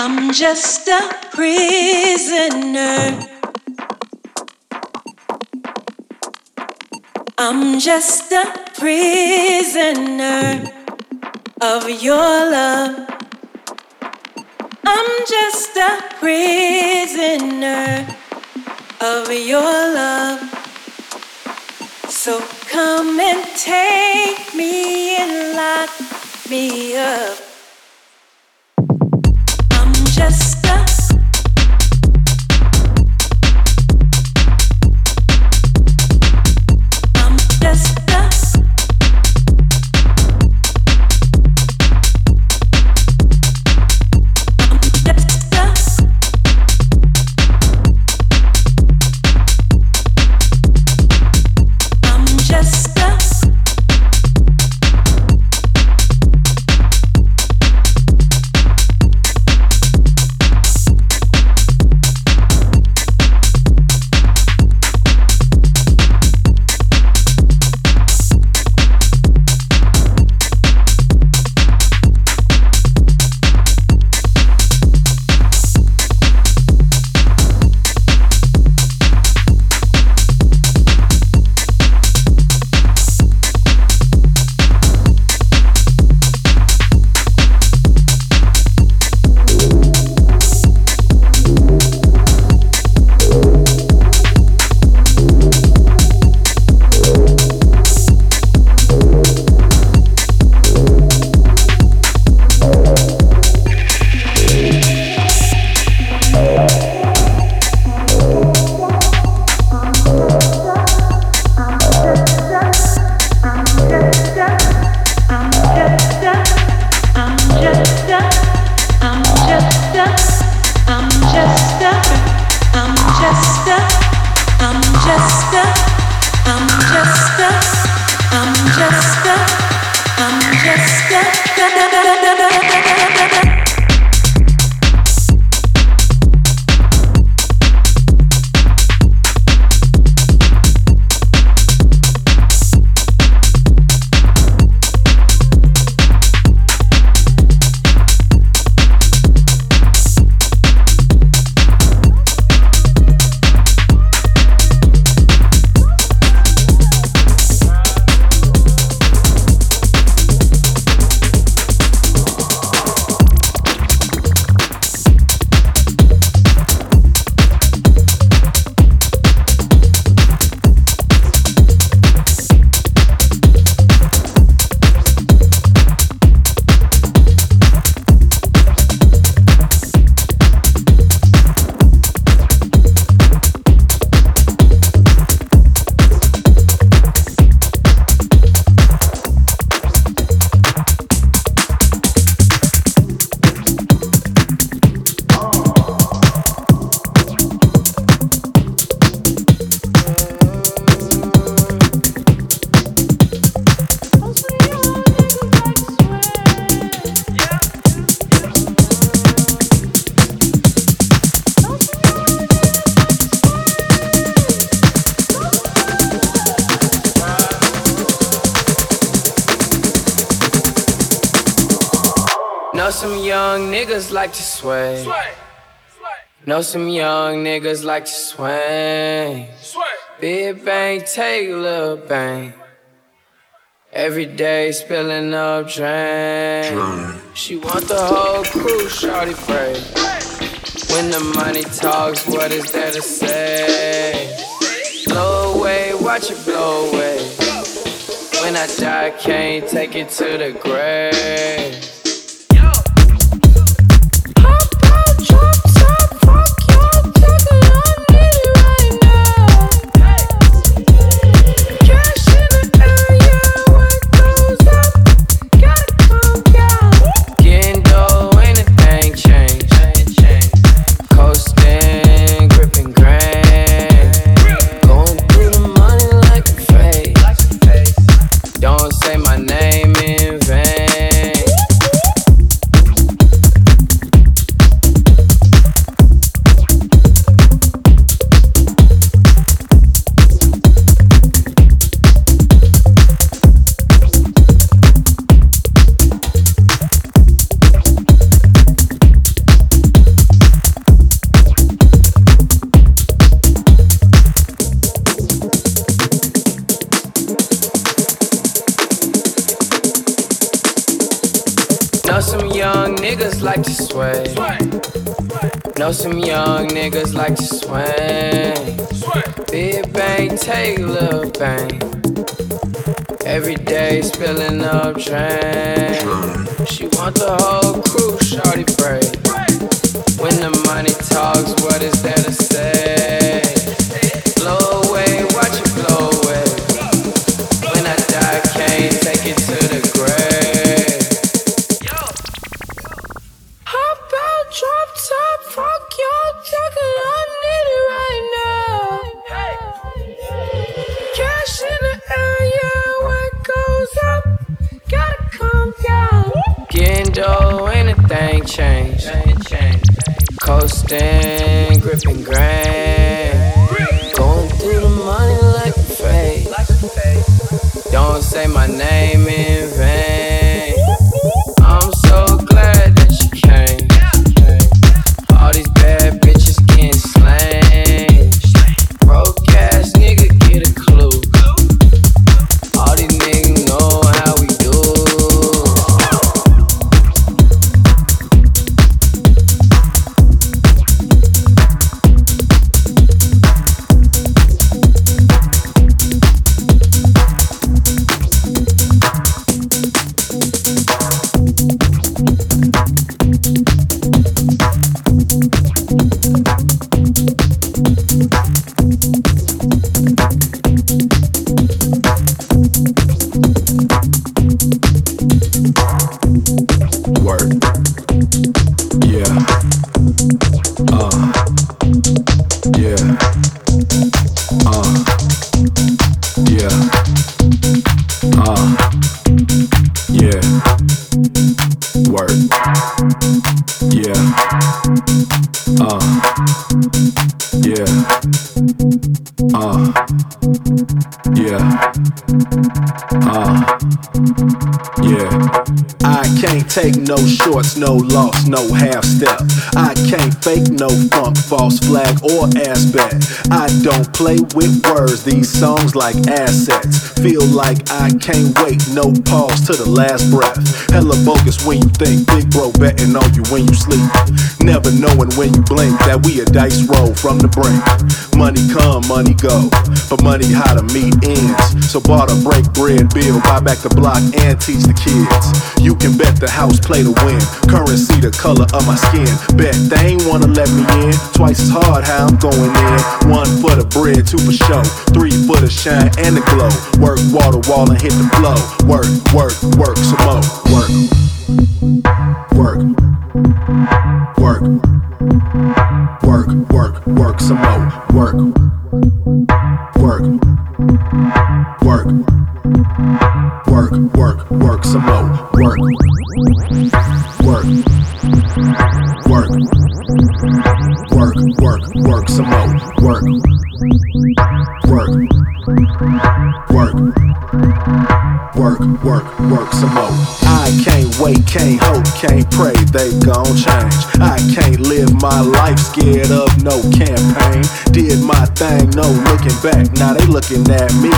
I'm just a prisoner. I'm just a prisoner of your love. I'm just a prisoner of your love. So come and take me and lock me up just like some young niggas like to swing. Big bang, take a little bang. Every day spilling up drain. She want the whole crew, shawty free. When the money talks, what is there to say? Blow away, watch it blow away. When I die, can't take it to the grave. Spilling like assets. Feel like I can't wait, no pause to the last breath. Hella bogus when you think, big bro betting on you when you sleep. Never knowing when you blink that we a dice roll from the brink. Money come, money go, but money how to meet ends. So barter, break bread, bill, buy back the block, and teach the kids. You can bet the house play to win. Currency the color of my skin. Bet they ain't wanna let me in. Twice as hard how I'm going in. One for the bread, two for show. Three for the shine and the glow. Work wall to wall and hit the flow. Work, work, work some more. Work. Work. Back. Now they looking at me.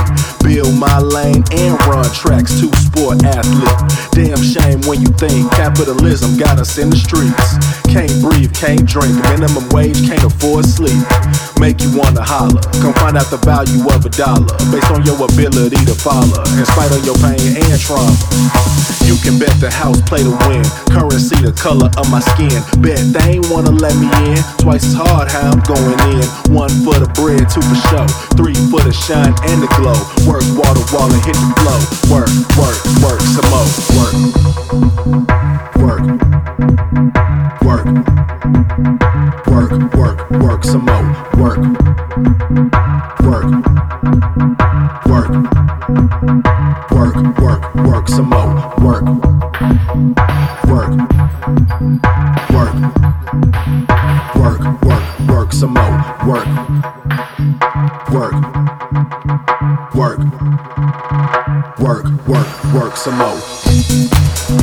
Build my lane and run tracks, two sport athlete. Damn shame when you think capitalism got us in the streets. Can't breathe, can't drink, minimum wage, can't afford sleep. Make you wanna holler. Come find out the value of a dollar based on your ability to follow. In spite of your pain and trauma. You can bet the house play to win. Currency the color of my skin. Bet they ain't wanna let me in. Twice as hard how I'm going in. One for the bread, two for show. Three for the shine and the glow. Work wall to wall and hit the flow. Work, work, work some more. Work. Work. Work. Work, work, work some more. Work. Work. Work. Work, work, work some more. Work. Work. Work. Work, work, work some more. Work. Work. Work. Work, work, work some more.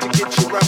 to get you right.